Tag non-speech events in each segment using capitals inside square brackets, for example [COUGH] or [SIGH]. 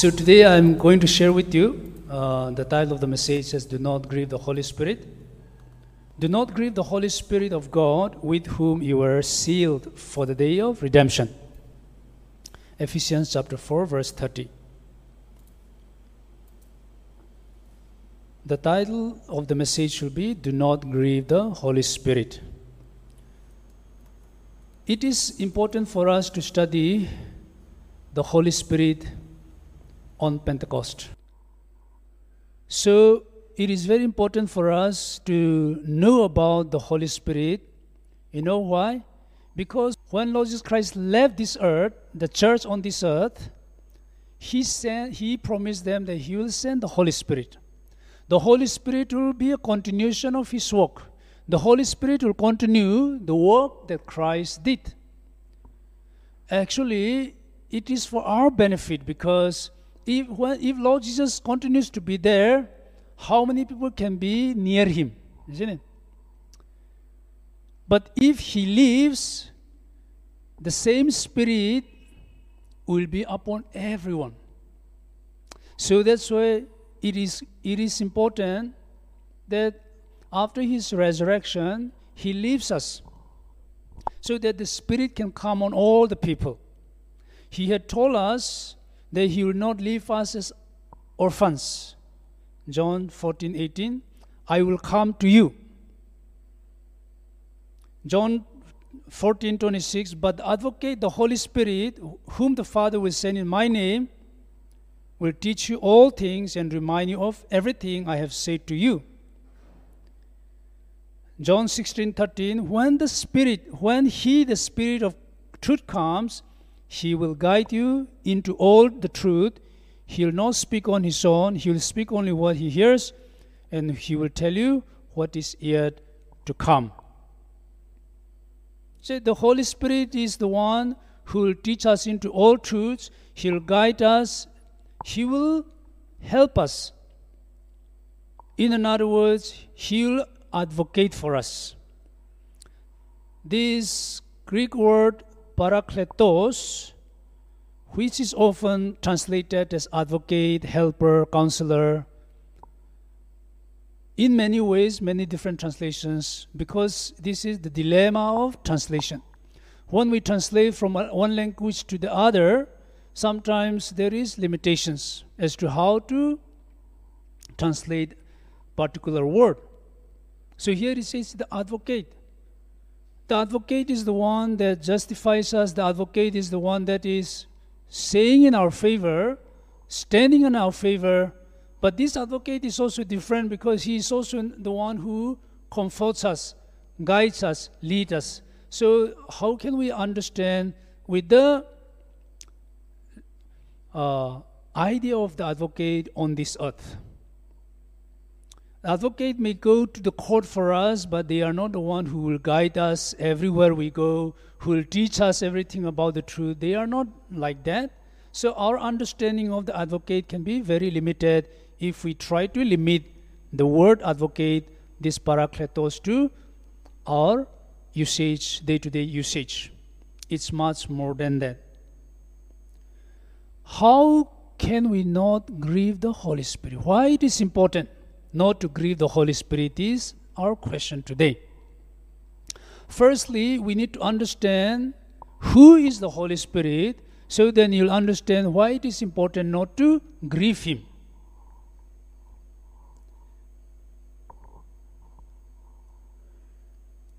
So today I'm going to share with you uh, the title of the message says, Do not grieve the Holy Spirit. Do not grieve the Holy Spirit of God with whom you were sealed for the day of redemption. Ephesians chapter 4, verse 30. The title of the message should be Do not grieve the Holy Spirit. It is important for us to study the Holy Spirit on Pentecost. So, it is very important for us to know about the Holy Spirit. You know why? Because when Lord Jesus Christ left this earth, the church on this earth, he sent, he promised them that he will send the Holy Spirit. The Holy Spirit will be a continuation of his work. The Holy Spirit will continue the work that Christ did. Actually, it is for our benefit because if, when, if Lord Jesus continues to be there, how many people can be near him? Isn't it? But if he leaves, the same spirit will be upon everyone. So that's why it is, it is important that after his resurrection, he leaves us so that the Spirit can come on all the people. He had told us that he will not leave us as orphans. John 14 18, I will come to you. John 14 26, but the advocate, the Holy Spirit, whom the Father will send in my name, will teach you all things and remind you of everything I have said to you. John 16 13, when the Spirit, when He, the Spirit of truth, comes, He will guide you into all the truth. He will not speak on His own, He will speak only what He hears, and He will tell you what is yet to come. So the Holy Spirit is the one who will teach us into all truths. He will guide us. He will help us. In other words, He will advocate for us. This Greek word parakletos, which is often translated as advocate, helper, counselor, in many ways, many different translations, because this is the dilemma of translation. When we translate from one language to the other, sometimes there is limitations as to how to translate particular word. So here it says the advocate. The advocate is the one that justifies us. The advocate is the one that is saying in our favor, standing in our favor. But this advocate is also different because he is also the one who comforts us, guides us, leads us. So how can we understand with the uh, idea of the advocate on this earth? Advocate may go to the court for us, but they are not the one who will guide us everywhere we go, who will teach us everything about the truth. They are not like that. So our understanding of the advocate can be very limited if we try to limit the word advocate, this parakletos, to our usage, day to day usage. It's much more than that. How can we not grieve the Holy Spirit? Why it is important? Not to grieve the Holy Spirit is our question today. Firstly, we need to understand who is the Holy Spirit, so then you'll understand why it is important not to grieve Him.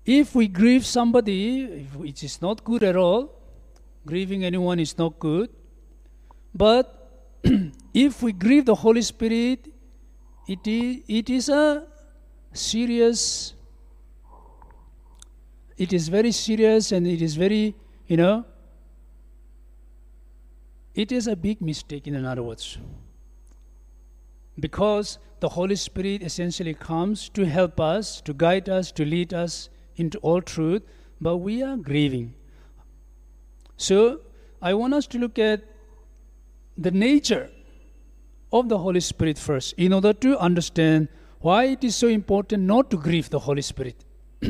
If we grieve somebody, which is not good at all, grieving anyone is not good. But [CLEARS THROAT] if we grieve the Holy Spirit, it is, it is a serious it is very serious and it is very you know it is a big mistake in other words. Because the holy spirit essentially comes to help us to guide us to lead us into all truth but we are grieving. So i want us to look at the nature of the Holy Spirit first in order to understand why it is so important not to grieve the Holy Spirit. [CLEARS THROAT]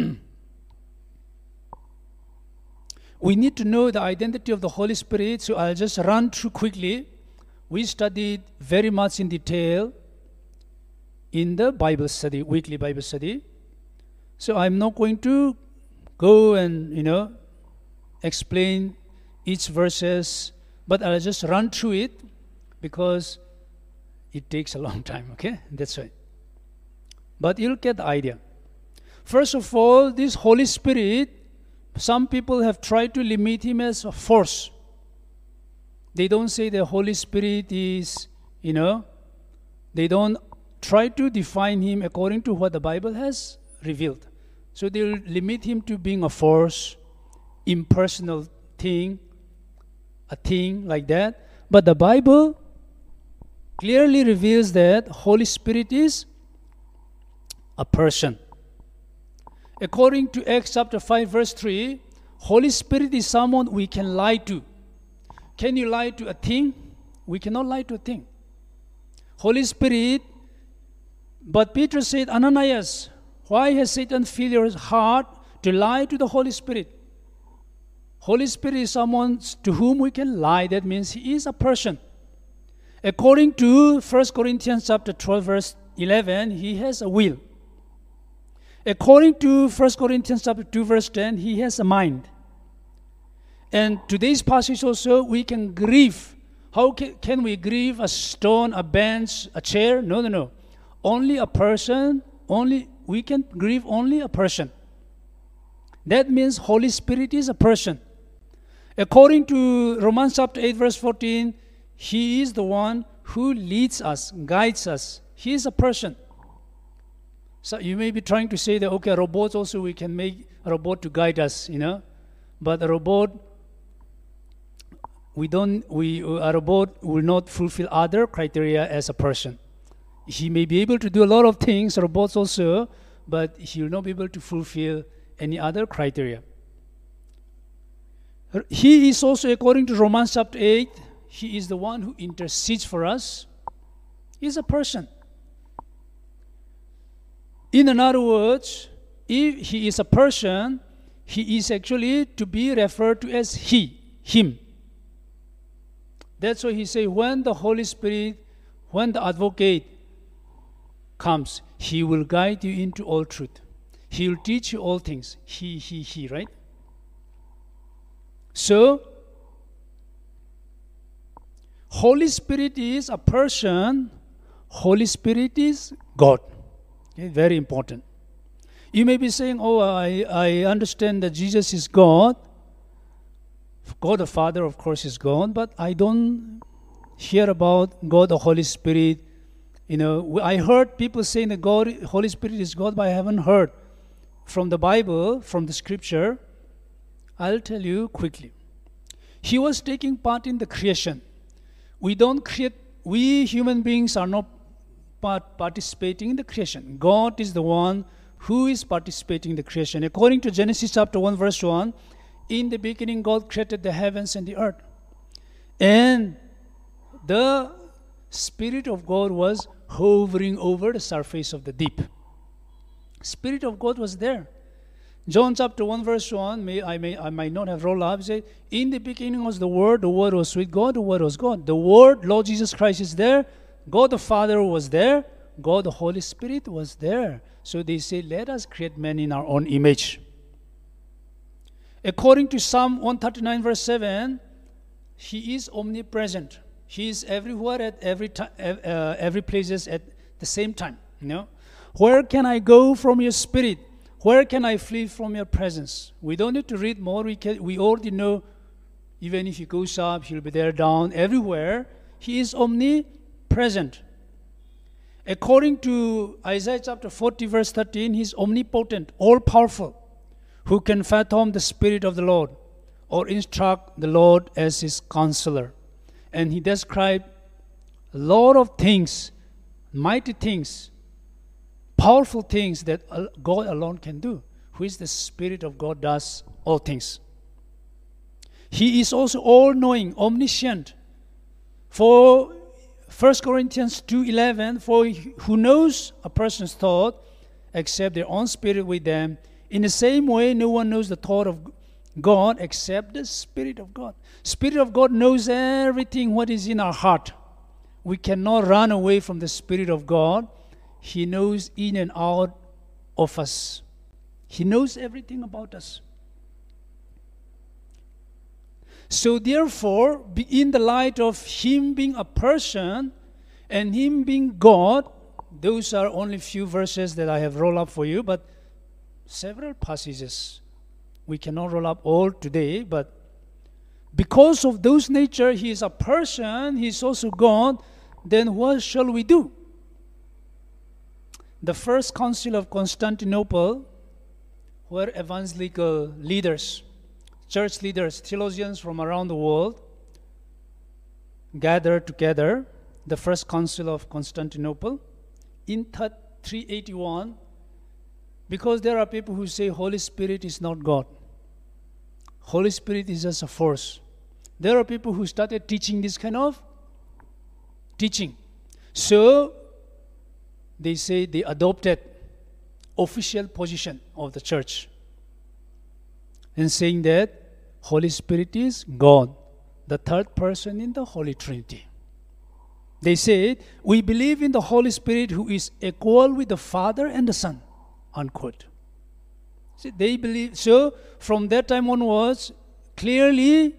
we need to know the identity of the Holy Spirit, so I'll just run through quickly we studied very much in detail in the Bible study, weekly Bible study. So I'm not going to go and, you know, explain each verses, but I'll just run through it because it takes a long [LAUGHS] time, okay? That's right. But you'll get the idea. First of all, this Holy Spirit, some people have tried to limit him as a force. They don't say the Holy Spirit is, you know, they don't try to define him according to what the Bible has revealed. So they'll limit him to being a force, impersonal thing, a thing like that. But the Bible clearly reveals that Holy Spirit is a person. According to Acts chapter 5 verse 3, Holy Spirit is someone we can lie to. Can you lie to a thing? We cannot lie to a thing. Holy Spirit, but Peter said, Ananias, why has Satan filled your heart to lie to the Holy Spirit? Holy Spirit is someone to whom we can lie. That means he is a person. According to 1 Corinthians chapter 12 verse 11, he has a will. According to 1 Corinthians chapter 2 verse 10, he has a mind. And today's passage also, we can grieve. How can, can we grieve a stone, a bench, a chair? No, no, no. Only a person, only we can grieve only a person. That means Holy Spirit is a person. According to Romans chapter 8 verse 14, he is the one who leads us, guides us. He is a person. So you may be trying to say that okay, robots also we can make a robot to guide us, you know, but a robot we don't we a robot will not fulfill other criteria as a person. He may be able to do a lot of things, robots also, but he will not be able to fulfill any other criteria. He is also, according to Romans chapter 8, he is the one who intercedes for us. He's a person. In other words, if he is a person, he is actually to be referred to as he, him. That's why he say when the Holy Spirit, when the advocate comes, he will guide you into all truth. He will teach you all things. He, he, he, right? So, Holy Spirit is a person, Holy Spirit is God. Okay, very important. You may be saying, Oh, I, I understand that Jesus is God. God the Father, of course, is God, but I don't hear about God the Holy Spirit. You know, I heard people saying that God, Holy Spirit is God, but I haven't heard from the Bible, from the Scripture. I'll tell you quickly. He was taking part in the creation. We don't create. We human beings are not part participating in the creation. God is the one who is participating in the creation. According to Genesis chapter 1, verse 1, in the beginning, God created the heavens and the earth. And the Spirit of God was hovering over the surface of the deep. Spirit of God was there. John chapter 1, verse 1, may, I, may, I might not have rolled up, say, In the beginning was the Word, the Word was with God, the Word was God. The Word, Lord Jesus Christ, is there. God the Father was there. God the Holy Spirit was there. So they say, Let us create man in our own image. According to Psalm 139, verse 7, He is omnipresent. He is everywhere at every time, uh, every places at the same time. You know, where can I go from your spirit? Where can I flee from your presence? We don't need to read more. We can, we already know. Even if he goes up, he'll be there down everywhere. He is omnipresent. According to Isaiah chapter 40, verse 13, he's omnipotent, all powerful who can fathom the Spirit of the Lord or instruct the Lord as his counselor. And he described a lot of things, mighty things, powerful things that God alone can do. Who is the Spirit of God does all things. He is also all knowing, omniscient. For 1 Corinthians 2:11 for who knows a person's thought except their own spirit with them in the same way, no one knows the thought of God except the Spirit of God. Spirit of God knows everything what is in our heart. we cannot run away from the Spirit of God. He knows in and out of us, He knows everything about us. So, therefore, in the light of Him being a person and Him being God, those are only few verses that I have rolled up for you, but several passages. We cannot roll up all today, but because of those nature, He is a person, He is also God, then what shall we do? The first council of Constantinople, were evangelical leaders, church leaders, theologians from around the world gathered together, the first council of Constantinople, in 381, because there are people who say Holy Spirit is not God. Holy Spirit is just a force. There are people who started teaching this kind of teaching. So they say they adopted official position of the church and saying that Holy Spirit is God, the third person in the Holy Trinity. They said, We believe in the Holy Spirit who is equal with the Father and the Son. Unquote. See, they believe so from that time onwards, clearly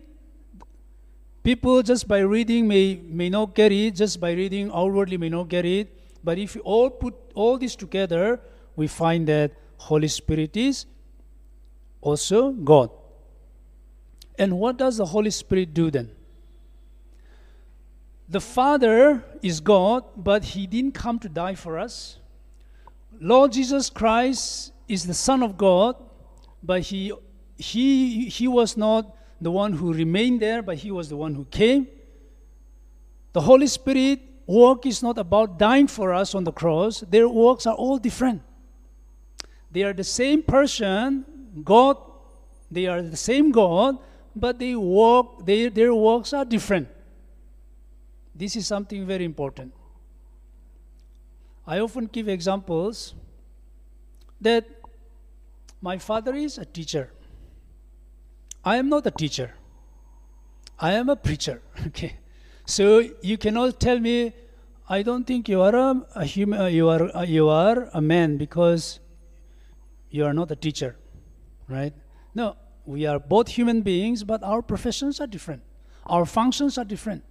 People just by reading may, may not get it, just by reading outwardly may not get it. But if we all put all this together, we find that Holy Spirit is also God. And what does the Holy Spirit do then? The Father is God, but He didn't come to die for us. Lord Jesus Christ is the Son of God, but He, he, he was not the one who remained there, but he was the one who came. The Holy Spirit work is not about dying for us on the cross. Their works are all different. They are the same person, God, they are the same God, but they work, they, their works are different. This is something very important. I often give examples that my father is a teacher. I am not a teacher. I am a preacher. [LAUGHS] Okay. So you cannot tell me, I don't think you are a, a human, uh, you are, uh, you are a man because you are not a teacher, right? No, we are both human beings, but our professions are different. Our functions are different.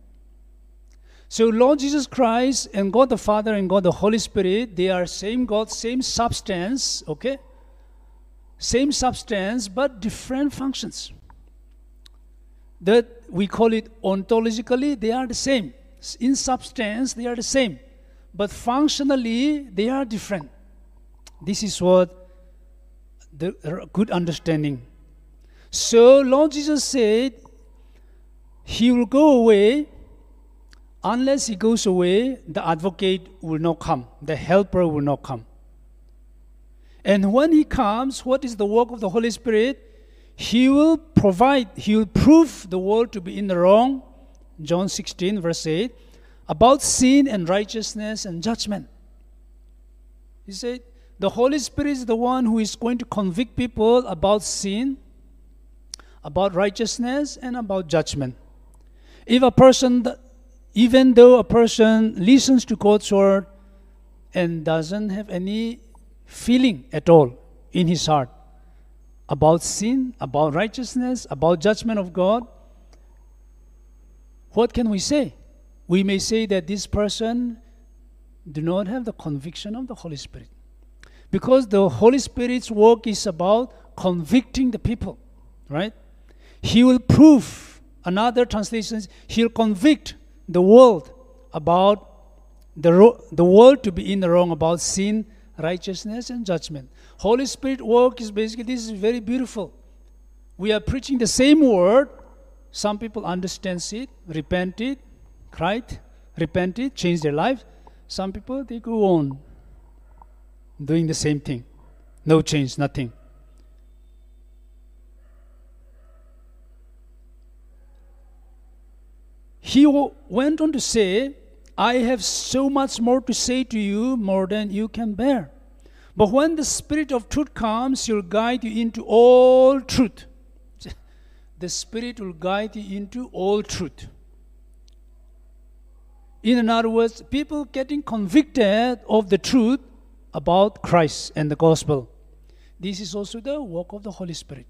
So Lord Jesus Christ and God the Father and God the Holy Spirit, they are same God, same substance, okay? Same substance, but different functions that we call it ontologically, they are the same. In substance, they are the same. But functionally, they are different. This is what the good understanding. So, Lord Jesus said, He will go away. Unless He goes away, the advocate will not come, the helper will not come. And when He comes, what is the work of the Holy Spirit? He will provide, He will prove the world to be in the wrong, John 16, verse 8, about sin and righteousness and judgment. He said, the Holy Spirit is the one who is going to convict people about sin, about righteousness, and about judgment. If a person, even though a person listens to God's word and doesn't have any feeling at all in his heart, about sin, about righteousness, about judgment of God, what can we say? We may say that this person do not have the conviction of the Holy Spirit. Because the Holy Spirit's work is about convicting the people, right? He will prove, another translation, he'll convict the world about the, the world to be in the wrong about sin, righteousness, and judgment. Holy Spirit work is basically this is very beautiful. We are preaching the same word. Some people understand it, repent it, cried, repent it, change their lives. Some people they go on doing the same thing. No change, nothing. He went on to say, I have so much more to say to you, more than you can bear. But when the Spirit of truth comes, He'll guide you into all truth. [LAUGHS] The Spirit will guide you into all truth. In other words, people getting convicted of the truth about Christ and the gospel. This is also the work of the Holy Spirit.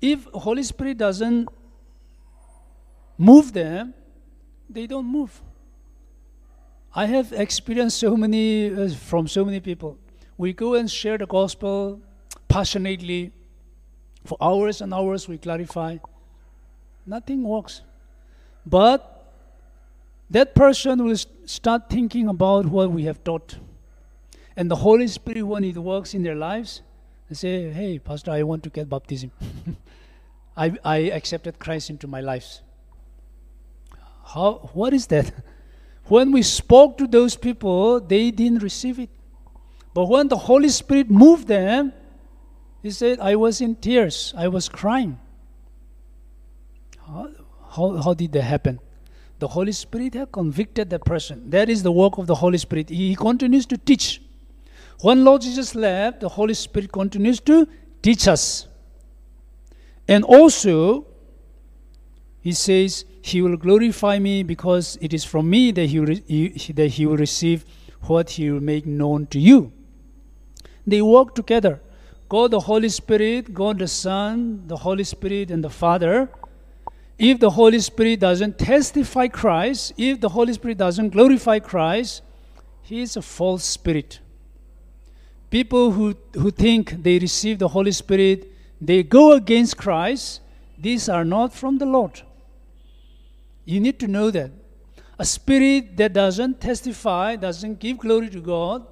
If Holy Spirit doesn't move them, they don't move. I have experienced so many uh, from so many people. We go and share the gospel passionately for hours and hours. We clarify. Nothing works. But that person will start thinking about what we have taught. And the Holy Spirit, when it works in their lives, they say, Hey, Pastor, I want to get baptism. [LAUGHS] I, I accepted Christ into my life. How, what is that? [LAUGHS] When we spoke to those people, they didn't receive it. But when the Holy Spirit moved them, he said, I was in tears. I was crying. How, how, how did that happen? The Holy Spirit had convicted the person. That is the work of the Holy Spirit. He continues to teach. When Lord Jesus left, the Holy Spirit continues to teach us. And also, he says, He will glorify me because it is from me that he, he, that he will receive what He will make known to you. They walk together. God the Holy Spirit, God the Son, the Holy Spirit, and the Father. If the Holy Spirit doesn't testify Christ, if the Holy Spirit doesn't glorify Christ, he is a false spirit. People who, who think they receive the Holy Spirit, they go against Christ, these are not from the Lord. You need to know that. A spirit that doesn't testify, doesn't give glory to God,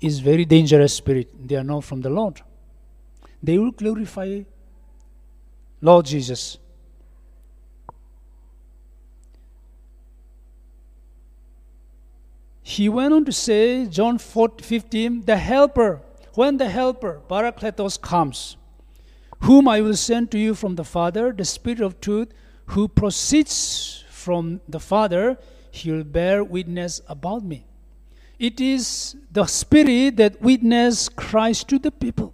is very dangerous spirit. They are not from the Lord. They will glorify Lord Jesus. He went on to say, John 15, the Helper, when the Helper, Parakletos, comes, whom I will send to you from the Father, the Spirit of truth, who proceeds from the Father, he will bear witness about me. It is the Spirit that witness Christ to the people.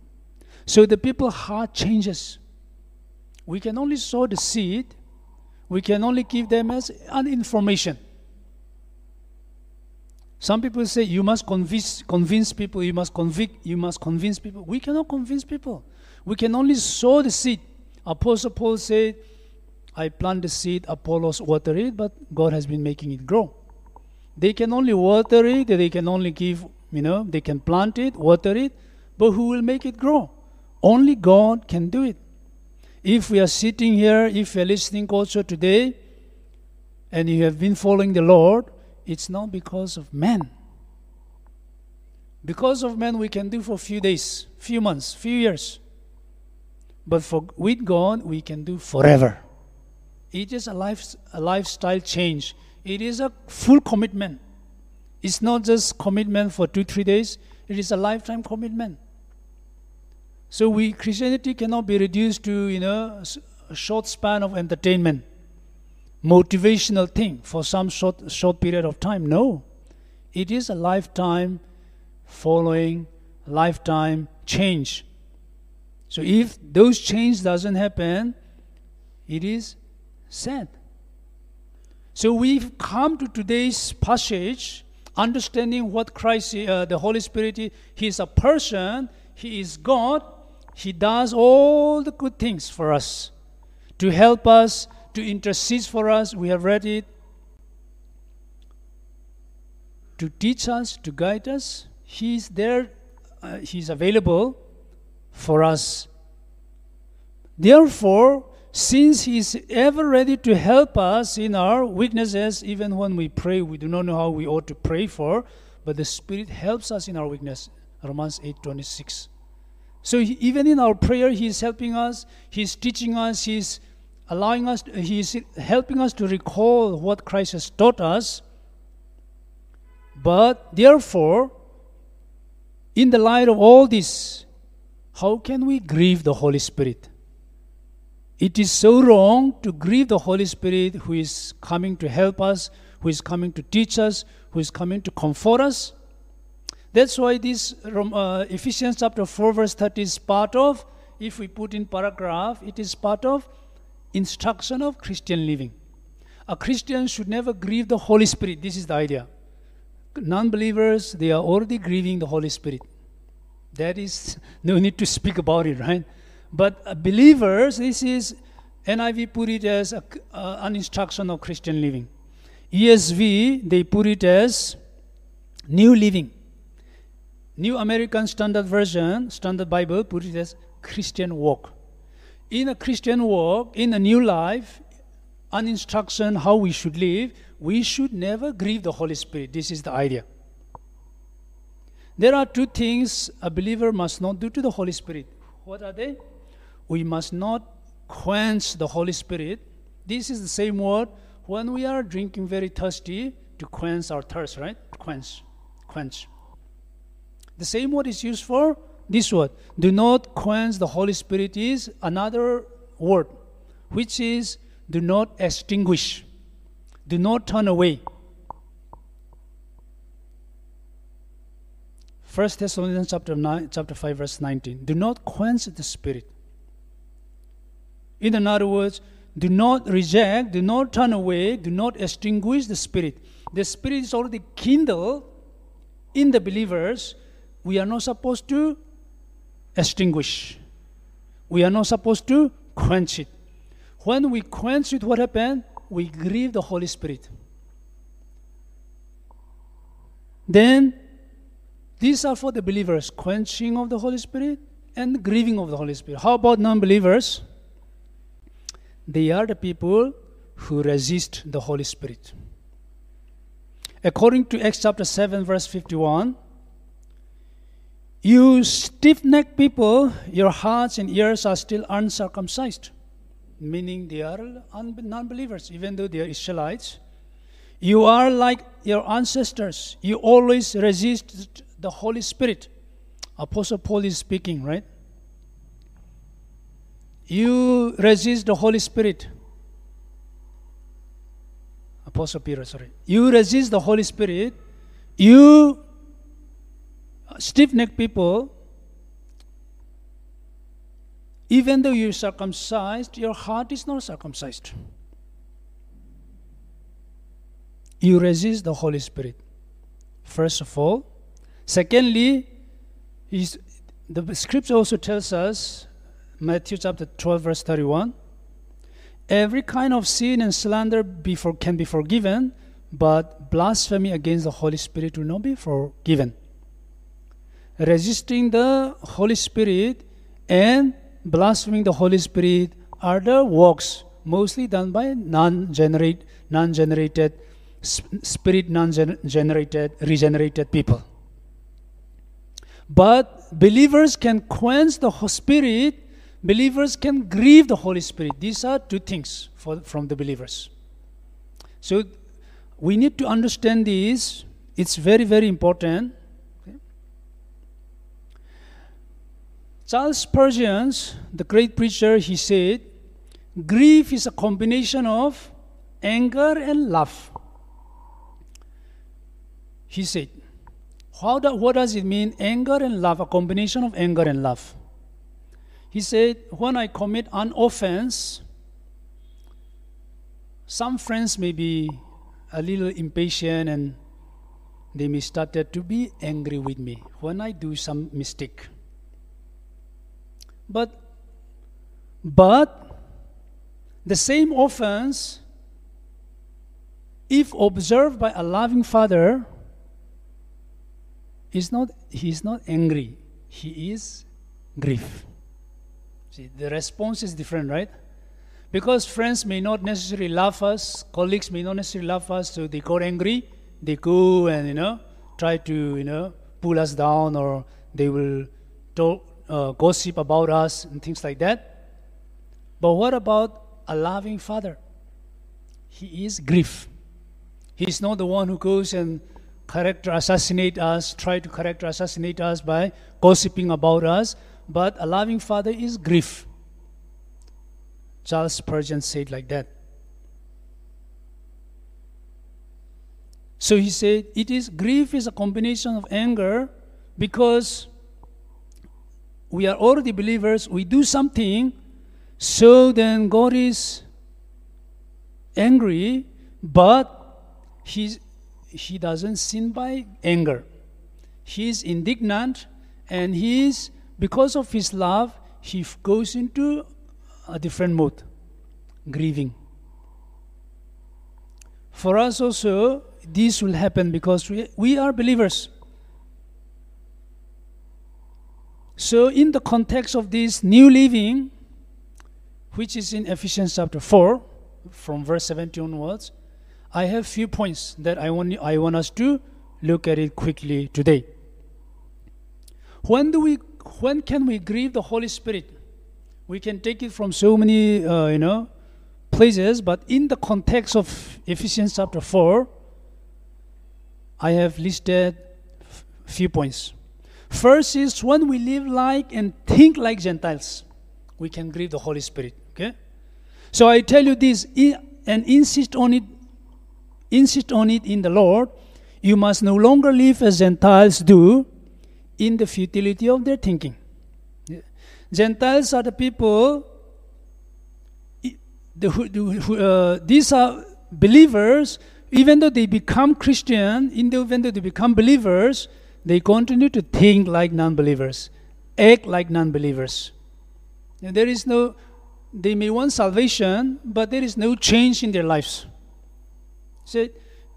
So the people's heart changes. We can only sow the seed, we can only give them as an information. Some people say you must convince, convince people, you must convict, you must convince people. We cannot convince people. We can only sow the seed. Apostle Paul said, I plant the seed, Apollos water it, but God has been making it grow. They can only water it, they can only give, you know, they can plant it, water it, but who will make it grow? Only God can do it. If we are sitting here, if you are listening also today, and you have been following the Lord, it's not because of man. Because of man, we can do for a few days, few months, few years. But for with God, we can do forever. It is a life a lifestyle change. It is a full commitment. It's not just commitment for two three days. It is a lifetime commitment. So we Christianity cannot be reduced to you know a short span of entertainment motivational thing for some short, short period of time. No. It is a lifetime following, lifetime change. So if those change doesn't happen, it is sad. So we've come to today's passage understanding what Christ, uh, the Holy Spirit, He is a person, He is God, He does all the good things for us to help us to intercede for us. We have read it. To teach us, to guide us. He's there, uh, He's available for us. Therefore, since He is ever ready to help us in our weaknesses, even when we pray, we do not know how we ought to pray for, but the Spirit helps us in our weakness. Romans 8 26. So he, even in our prayer, He is helping us, He's teaching us, He's allowing us, He is helping us to recall what Christ has taught us. But therefore, in the light of all this, how can we grieve the Holy Spirit? It is so wrong to grieve the Holy Spirit who is coming to help us, who is coming to teach us, who is coming to comfort us. That's why this uh, Ephesians chapter 4 verse 30 is part of, if we put in paragraph, it is part of instruction of Christian living. a Christian should never grieve the Holy Spirit. This is the idea. Non believers, they are already grieving the Holy Spirit. That is, [LAUGHS] no need to speak about it, right? But uh, believers, this is, NIV put it as a, uh, an instruction of Christian living. ESV, they put it as new living. New American Standard Version, Standard Bible, put it as Christian walk. In a Christian walk, in a new life, an instruction how we should live, we should never grieve the Holy Spirit. This is the idea. There are two things a believer must not do to the Holy Spirit. What are they? We must not quench the Holy Spirit. This is the same word when we are drinking very thirsty to quench our thirst, right? Quench. Quench. The same word is used for this word. Do not quench the Holy Spirit is another word, which is do not extinguish. Do not turn away. 1 Thessalonians chapter 9, chapter 5, verse 19. Do not quench the spirit. In other words, do not reject, do not turn away, do not extinguish the spirit. The spirit is already kindled in the believers. We are not supposed to extinguish. We are not supposed to quench it. When we quench it, what happened? We grieve the Holy Spirit. Then, these are for the believers quenching of the Holy Spirit and grieving of the Holy Spirit. How about non believers? They are the people who resist the Holy Spirit. According to Acts chapter 7, verse 51, you stiff necked people, your hearts and ears are still uncircumcised meaning they are non believers, even though they are Israelites. You are like your ancestors. You always resist the Holy Spirit. Apostle Paul is speaking, right? You resist the Holy Spirit. Apostle Peter, sorry. You resist the Holy Spirit. You uh, stiff necked people even though you're circumcised, your heart is not circumcised. You resist the Holy Spirit, first of all. Secondly, is the scripture also tells us, Matthew chapter 12, verse 31, every kind of sin and slander before, can be forgiven, but blasphemy against the Holy Spirit will not be forgiven. Resisting the Holy Spirit and blaspheming the Holy Spirit are the works mostly done by non-generate, non-generated, spirit non-generated, regenerated people. But believers can quench the Holy Spirit. Believers can grieve the Holy Spirit. These are two things for, from the believers. So we need to understand this. It's very, very important. Charles Spurgeon, the great preacher, he said, grief is a combination of anger and love. He said, How do, what does it mean, anger and love, a combination of anger and love? He said, When I commit an offense, some friends may be a little impatient and they may start to be angry with me when I do some mistake. But, but the same offense, if observed by a loving father, is not, he is not angry. He is grief. See, the response is different, right? Because friends may not necessarily love us, colleagues may not necessarily love us, so they got angry. They go and, you know, try to, you know, pull us down or they will talk, uh, gossip about us and things like that. But what about a loving father? He is grief. He's not the one who goes and character assassinate us, try to character assassinate us by gossiping about us. But a loving father is grief. Charles Spurgeon said like that. So he said, it is grief is a combination of anger because we are already believers, we do something, so then God is angry. but he's, he doesn't sin by anger. He is indignant, and he is, because of his love, he goes into a different mode, grieving. For us also, this will happen because we, we are believers. So, in the context of this new living, which is in Ephesians chapter 4, from verse 17 onwards, I have few points that I want, I want us to look at it quickly today. When do we when can we grieve the Holy Spirit? We can take it from so many uh, you know places, but in the context of Ephesians chapter 4, I have listed few points. First is when we live like and think like Gentiles, we can grieve the Holy Spirit. Okay? So I tell you this and insist on it insist on it in the Lord, you must no longer live as Gentiles do in the futility of their thinking. Gentiles are the people, the, uh, these are believers, even though they become Christian, even though they become believers, they continue to think like non believers, act like non believers. There is no, they may want salvation, but there is no change in their lives. So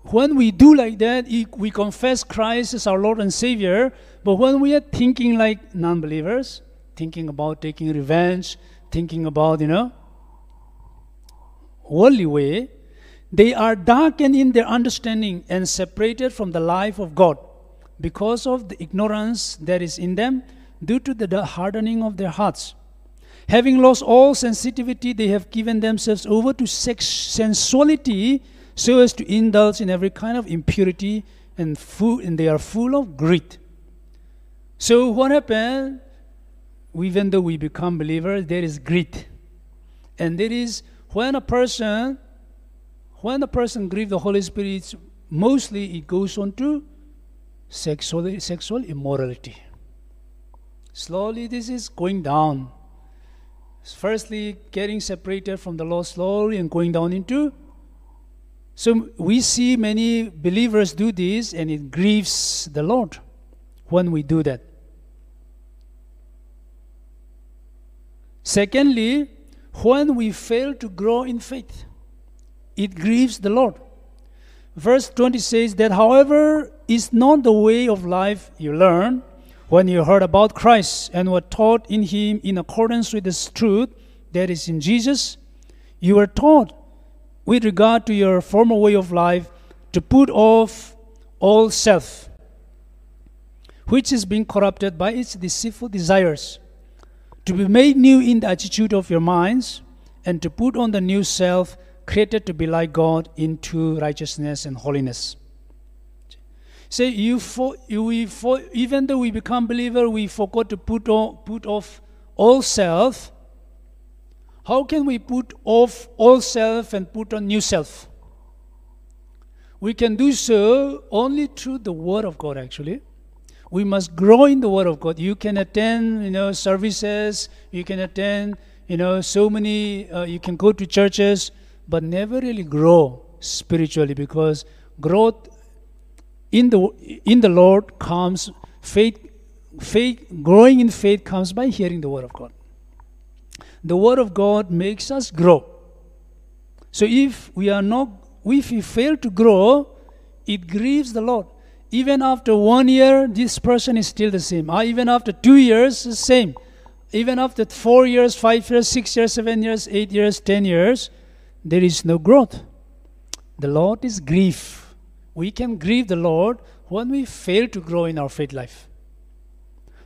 when we do like that, we confess Christ as our Lord and Savior, but when we are thinking like non believers, thinking about taking revenge, thinking about, you know, worldly way, they are darkened in their understanding and separated from the life of God because of the ignorance that is in them due to the hardening of their hearts. Having lost all sensitivity, they have given themselves over to sex, sensuality so as to indulge in every kind of impurity and, full, and they are full of greed. So what happened? Even though we become believers, there is greed. And there is when a person when a person grieves the Holy Spirit, mostly it goes on to sexual, sexual immorality. Slowly, this is going down. Firstly, getting separated from the Lord slowly and going down into. So we see many believers do this, and it grieves the Lord when we do that. Secondly, when we fail to grow in faith, it grieves the Lord. Verse 20 says that, however, is not the way of life you learn when you heard about Christ and were taught in Him in accordance with the truth that is in Jesus, you were taught with regard to your former way of life to put off all self, which is being corrupted by its deceitful desires, to be made new in the attitude of your minds, and to put on the new self created to be like God into righteousness and holiness. Say you, we even though we become believer, we forgot to put on, put off all self. How can we put off old self and put on new self? We can do so only through the Word of God. Actually, we must grow in the Word of God. You can attend, you know, services. You can attend, you know, so many. Uh, you can go to churches but never really grow spiritually because growth in the in the Lord comes faith faith growing in faith comes by hearing the word of God. The word of God makes us grow. So if we are not if we fail to grow, it grieves the Lord. Even after one year, this person is still the same. Or even after two years, the same. Even after four years, five years, six years, seven years, eight years, ten years, there is no growth. The Lord is grief. We can grieve the Lord when we fail to grow in our faith life.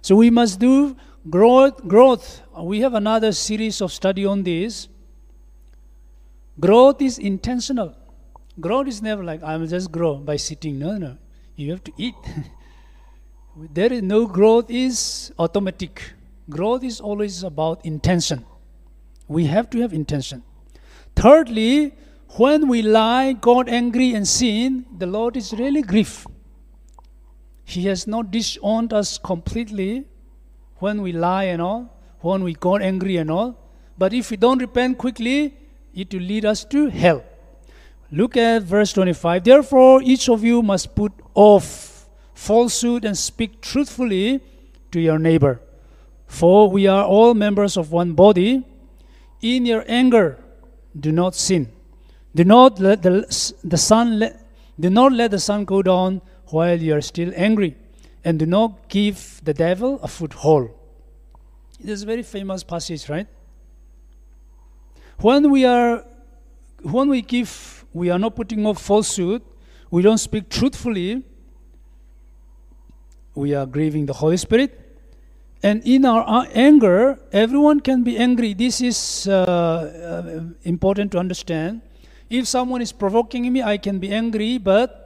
So we must do growth. Growth. We have another series of study on this. Growth is intentional. Growth is never like I will just grow by sitting. No, no. You have to eat. [LAUGHS] there is no growth is automatic. Growth is always about intention. We have to have intention. Thirdly, when we lie, God angry and sin, the Lord is really grief. He has not disowned us completely when we lie and all, when we got angry and all. But if we don't repent quickly, it will lead us to hell. Look at verse 25. Therefore, each of you must put off falsehood and speak truthfully to your neighbor. For we are all members of one body. In your anger, do not sin. Do not let the, the sun let, do not let the sun go down while you are still angry, and do not give the devil a foothold. It is a very famous passage, right? When we are when we give we are not putting off falsehood, we don't speak truthfully, we are grieving the Holy Spirit. And in our anger, everyone can be angry. This is uh, uh, important to understand. If someone is provoking me, I can be angry, but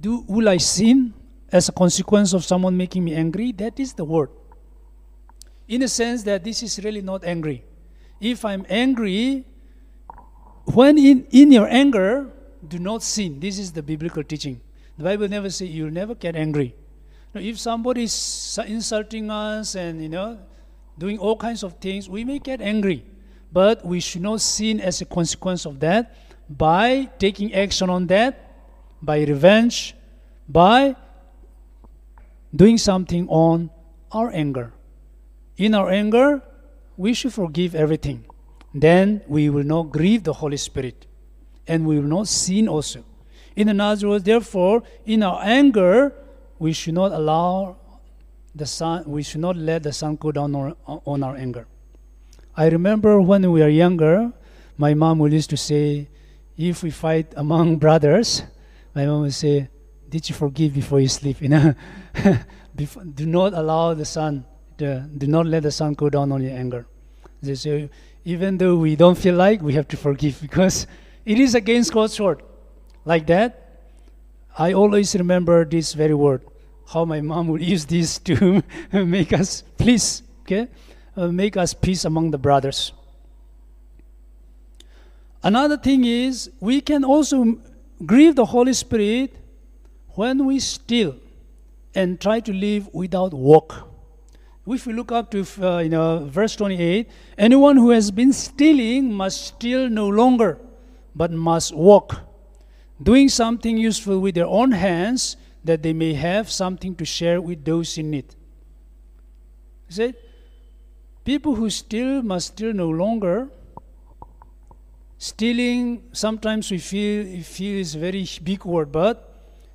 do will I sin as a consequence of someone making me angry? That is the word. In a sense that this is really not angry. If I'm angry, when in, in your anger, do not sin. This is the biblical teaching. The Bible never say you'll never get angry. Now, if somebody is insulting us and you know doing all kinds of things, we may get angry, but we should not sin as a consequence of that by taking action on that, by revenge, by doing something on our anger. In our anger, we should forgive everything then we will not grieve the Holy Spirit and we will not sin also. In other words, therefore, in our anger, we should not allow the sun, we should not let the sun go down on, on our anger. I remember when we were younger, my mom would used to say, if we fight among [LAUGHS] brothers, my mom would say, Did you forgive before you sleep? You know? [LAUGHS] before, do not allow the sun, do not let the sun go down on your anger. Say, even though we don't feel like we have to forgive [LAUGHS] because it is against God's word. Like that, I always remember this very word. How my mom would use this to [LAUGHS] make us peace, okay, uh, make us peace among the brothers. Another thing is we can also grieve the Holy Spirit when we steal and try to live without work. If we look up to uh, you know verse 28, anyone who has been stealing must steal no longer, but must walk, doing something useful with their own hands, that they may have something to share with those in need. He said, people who steal must steal no longer. Stealing, sometimes we feel, feel is a very big word, but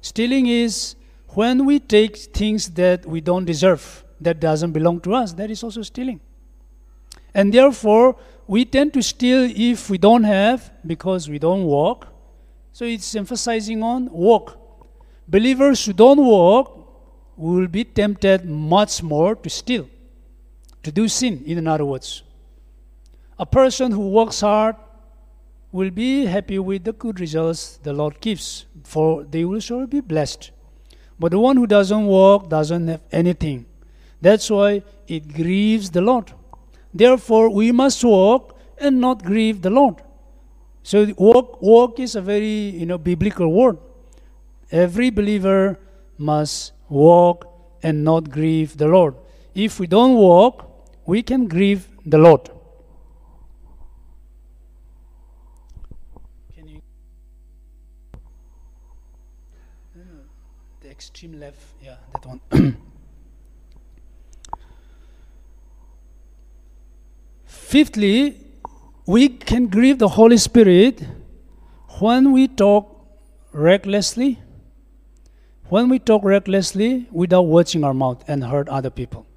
stealing is when we take things that we don't deserve that doesn't belong to us, that is also stealing. And therefore, we tend to steal if we don't have because we don't walk. So it's emphasizing on walk. Believers who don't walk will be tempted much more to steal, to do sin, in other words. A person who works hard will be happy with the good results the Lord gives, for they will surely be blessed. But the one who doesn't work doesn't have anything. That's why it grieves the Lord. Therefore, we must walk and not grieve the Lord. So walk, walk is a very you know biblical word. Every believer must walk and not grieve the Lord. If we don't walk, we can grieve the Lord. Can you the extreme left, yeah, that one. [COUGHS] Fifthly, we can grieve the Holy Spirit when we talk recklessly, when we talk recklessly without watching our mouth and hurt other people.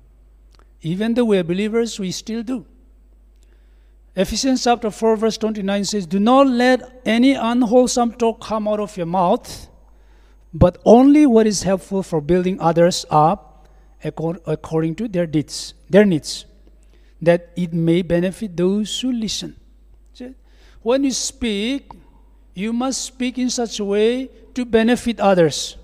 Even though we are believers, we still do. Ephesians chapter 4, verse 29 says, Do not let any unwholesome talk come out of your mouth, but only what is helpful for building others up according to their deeds, their needs that it may benefit those who listen. When you speak, you must speak in such a way to benefit others.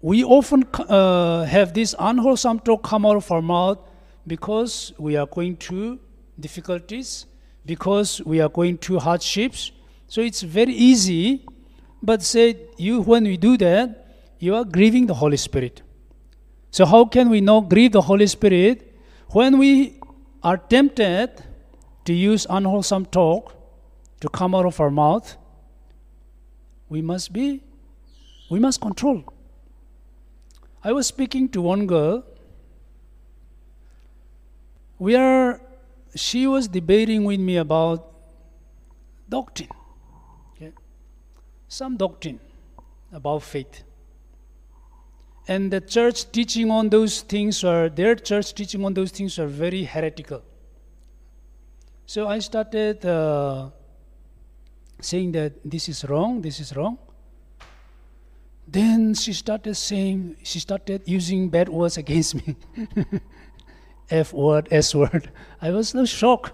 We often uh, have this unwholesome talk come out of our mouth because we are going through difficulties, because we are going through hardships. So it's very easy, but say you when we do that, you are grieving the Holy Spirit. So, how can we not grieve the Holy Spirit when we are tempted to use unwholesome talk to come out of our mouth, we must be, we must control. I was speaking to one girl. We are, she was debating with me about doctrine? Some doctrine about faith. And the church teaching on those things are, their church teaching on those things are very heretical. So I started uh, saying that this is wrong, this is wrong. Then she started saying, she started using bad words against me. [LAUGHS] F word, S word. I was so shocked.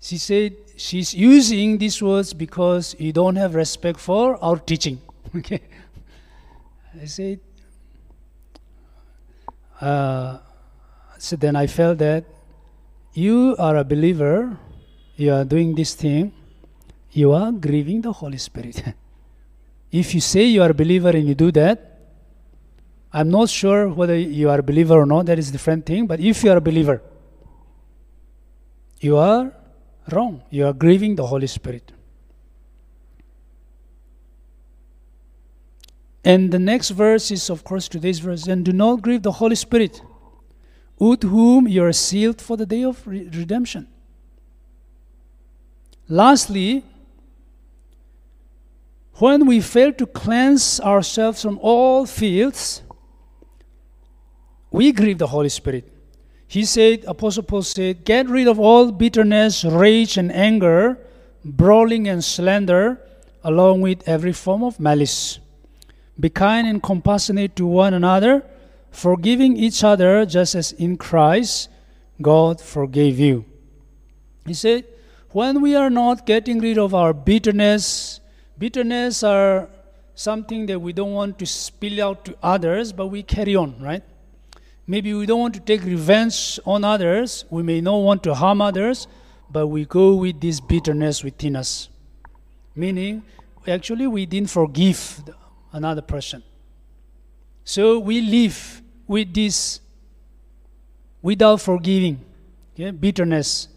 She said she's using these words because you don't have respect for our teaching. [LAUGHS] okay. I said, uh, so then I felt that you are a believer, you are doing this thing, you are grieving the Holy Spirit. [LAUGHS] if you say you are a believer and you do that, I'm not sure whether you are a believer or not, that is a different thing, but if you are a believer, you are wrong. You are grieving the Holy Spirit. And the next verse is, of course, today's verse. And do not grieve the Holy Spirit, with whom you are sealed for the day of re- redemption. Lastly, when we fail to cleanse ourselves from all filths, we grieve the Holy Spirit. He said, Apostle Paul said, Get rid of all bitterness, rage, and anger, brawling and slander, along with every form of malice. Be kind and compassionate to one another, forgiving each other just as in Christ God forgave you. He said, when we are not getting rid of our bitterness, bitterness are something that we don't want to spill out to others, but we carry on, right? Maybe we don't want to take revenge on others. We may not want to harm others, but we go with this bitterness within us. Meaning, actually, we didn't forgive another person. So we live with this without forgiving, okay? bitterness.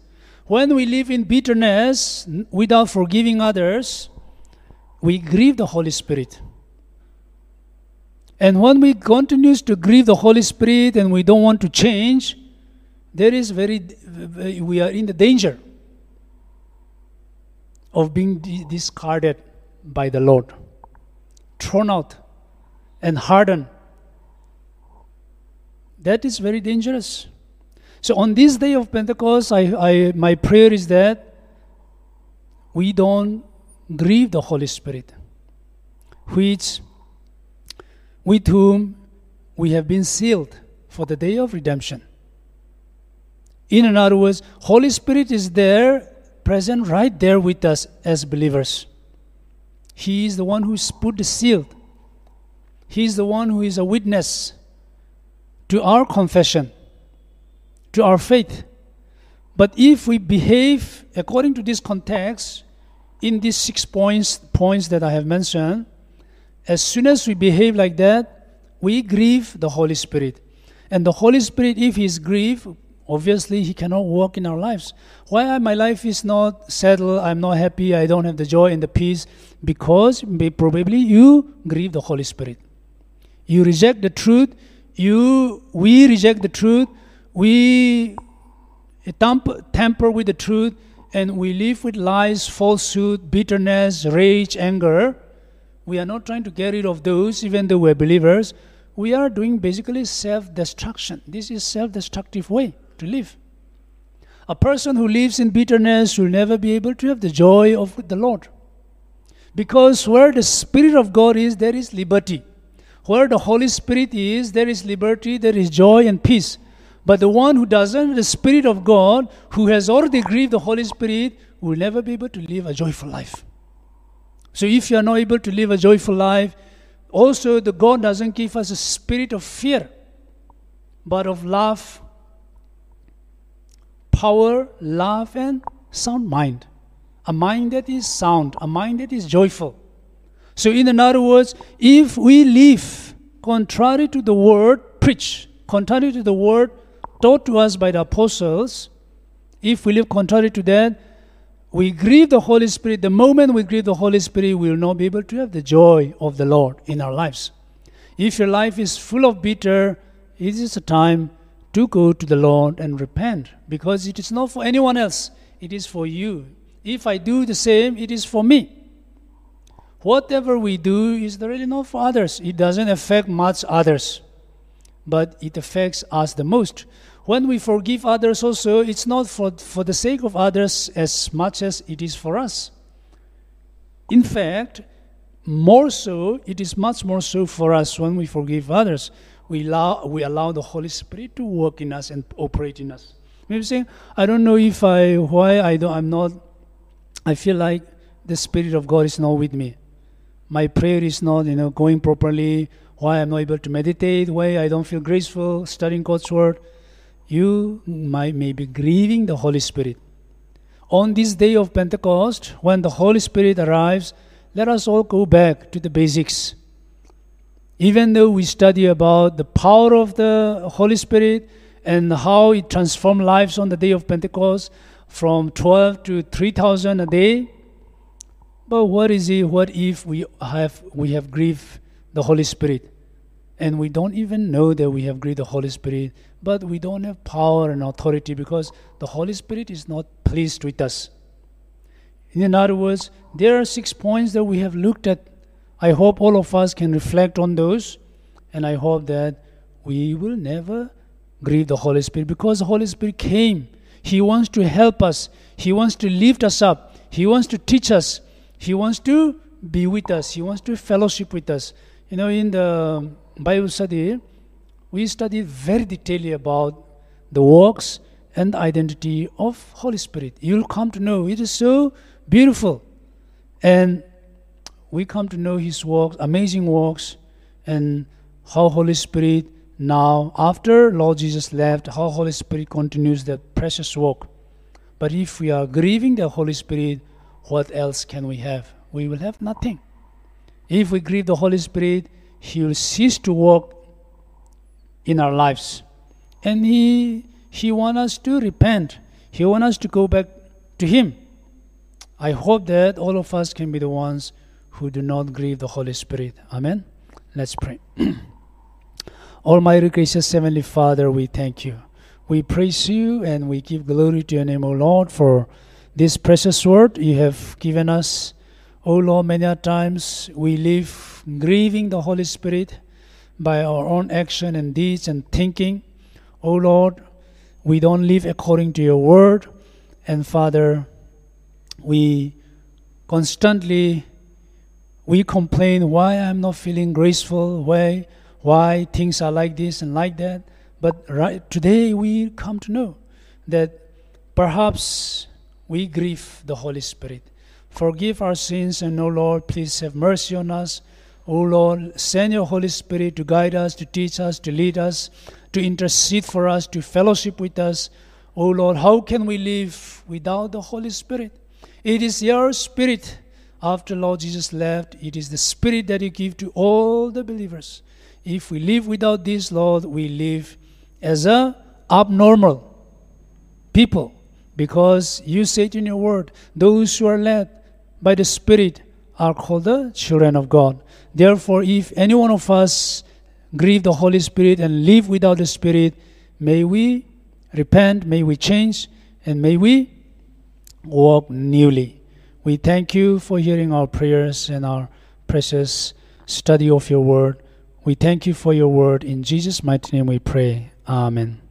When we live in bitterness without forgiving others, we grieve the Holy Spirit. And when we continue to grieve the Holy Spirit and we don't want to change, there is very we are in the danger of being discarded by the Lord thrown out and hardened. That is very dangerous. So on this day of Pentecost, I, I, my prayer is that we don't grieve the Holy Spirit, which with whom we have been sealed for the day of redemption. In other words, Holy Spirit is there, present right there with us as believers. He is the one who's put the seal. He is the one who is a witness to our confession, to our faith. But if we behave according to this context, in these six points, points that I have mentioned, as soon as we behave like that, we grieve the Holy Spirit. And the Holy Spirit, if He is grieved, obviously he cannot work in our lives. Why my life is not settled i'm not happy i don't have the joy and the peace? Because probably you grieve the holy spirit. You reject the truth you we reject the truth we tamper with the truth and we live with lies falsehood bitterness rage anger we are not trying to get rid of those even though we're believers we are doing basically self-destruction this is self-destructive way to live. A person who lives in bitterness will never be able to have the joy of the Lord. Because where the Spirit of God is, there is liberty. Where the Holy Spirit is, there is liberty, there is joy and peace. But the one who doesn't the Spirit of God, who has already grieved the Holy Spirit, will never be able to live a joyful life. So if you are not able to live a joyful life, also the God doesn't give us a spirit of fear, but of love, power, love, and sound mind. A mind that is sound, a mind that is joyful. So, in other words, if we live contrary to the word preached, contrary to the word taught to us by the apostles, if we live contrary to that, we grieve the Holy Spirit. The moment we grieve the Holy Spirit, we will not be able to have the joy of the Lord in our lives. If your life is full of bitter, it is a time to go to the Lord and repent because it is not for anyone else, it is for you. If I do the same, it is for me. Whatever we do is really not for others. It doesn't affect much others, but it affects us the most. When we forgive others, also, it's not for, for the sake of others as much as it is for us. In fact, more so, it is much more so for us when we forgive others. We allow, we allow the Holy Spirit to work in us and operate in us. Maybe saying, I don't know if I, why I don't, I'm not, I feel like the Spirit of God is not with me. My prayer is not, you know, going properly. Why I'm not able to meditate. Why I don't feel graceful studying God's word you might may be grieving the Holy Spirit. On this day of Pentecost, when the Holy Spirit arrives, let us all go back to the basics. Even though we study about the power of the Holy Spirit and how it transformed lives on the day of Pentecost from 12 to 3,000 a day, but what is it? What if we have we have grieved the Holy Spirit? And we don't even know that we have grieved the Holy Spirit, but we don't have power and authority because the Holy Spirit is not pleased with us. In other words, there are six points that we have looked at. I hope all of us can reflect on those, and I hope that we will never grieve the Holy Spirit because the Holy Spirit came. He wants to help us, He wants to lift us up, He wants to teach us, He wants to be with us, He wants to fellowship with us. You know, in the Bible study, we study very detailedly about the works and identity of Holy Spirit. You'll come to know it is so beautiful. And we come to know his works, amazing works, and how Holy Spirit now, after Lord Jesus left, how Holy Spirit continues that precious work. But if we are grieving the Holy Spirit, what else can we have? We will have nothing. If we grieve the Holy Spirit, he will cease to work in our lives. And He, he wants us to repent. He wants us to go back to Him. I hope that all of us can be the ones who do not grieve the Holy Spirit. Amen. Let's pray. [CLEARS THROAT] Almighty gracious Heavenly Father, we thank you. We praise you and we give glory to your name, O Lord, for this precious word you have given us. O Lord, many times we live grieving the Holy Spirit by our own action and deeds and thinking. Oh Lord, we don't live according to your word. And Father, we constantly we complain why I'm not feeling graceful, why why things are like this and like that. But right today we come to know that perhaps we grieve the Holy Spirit. Forgive our sins and, oh Lord, please have mercy on us O Lord, send your Holy Spirit to guide us, to teach us, to lead us, to intercede for us, to fellowship with us. O Lord, how can we live without the Holy Spirit? It is your Spirit. After Lord Jesus left, it is the Spirit that you give to all the believers. If we live without this, Lord, we live as a abnormal people because you said in your word, those who are led by the Spirit are called the children of God. Therefore, if any one of us grieve the Holy Spirit and live without the Spirit, may we repent, may we change, and may we walk newly. We thank you for hearing our prayers and our precious study of your word. We thank you for your word. In Jesus' mighty name we pray. Amen.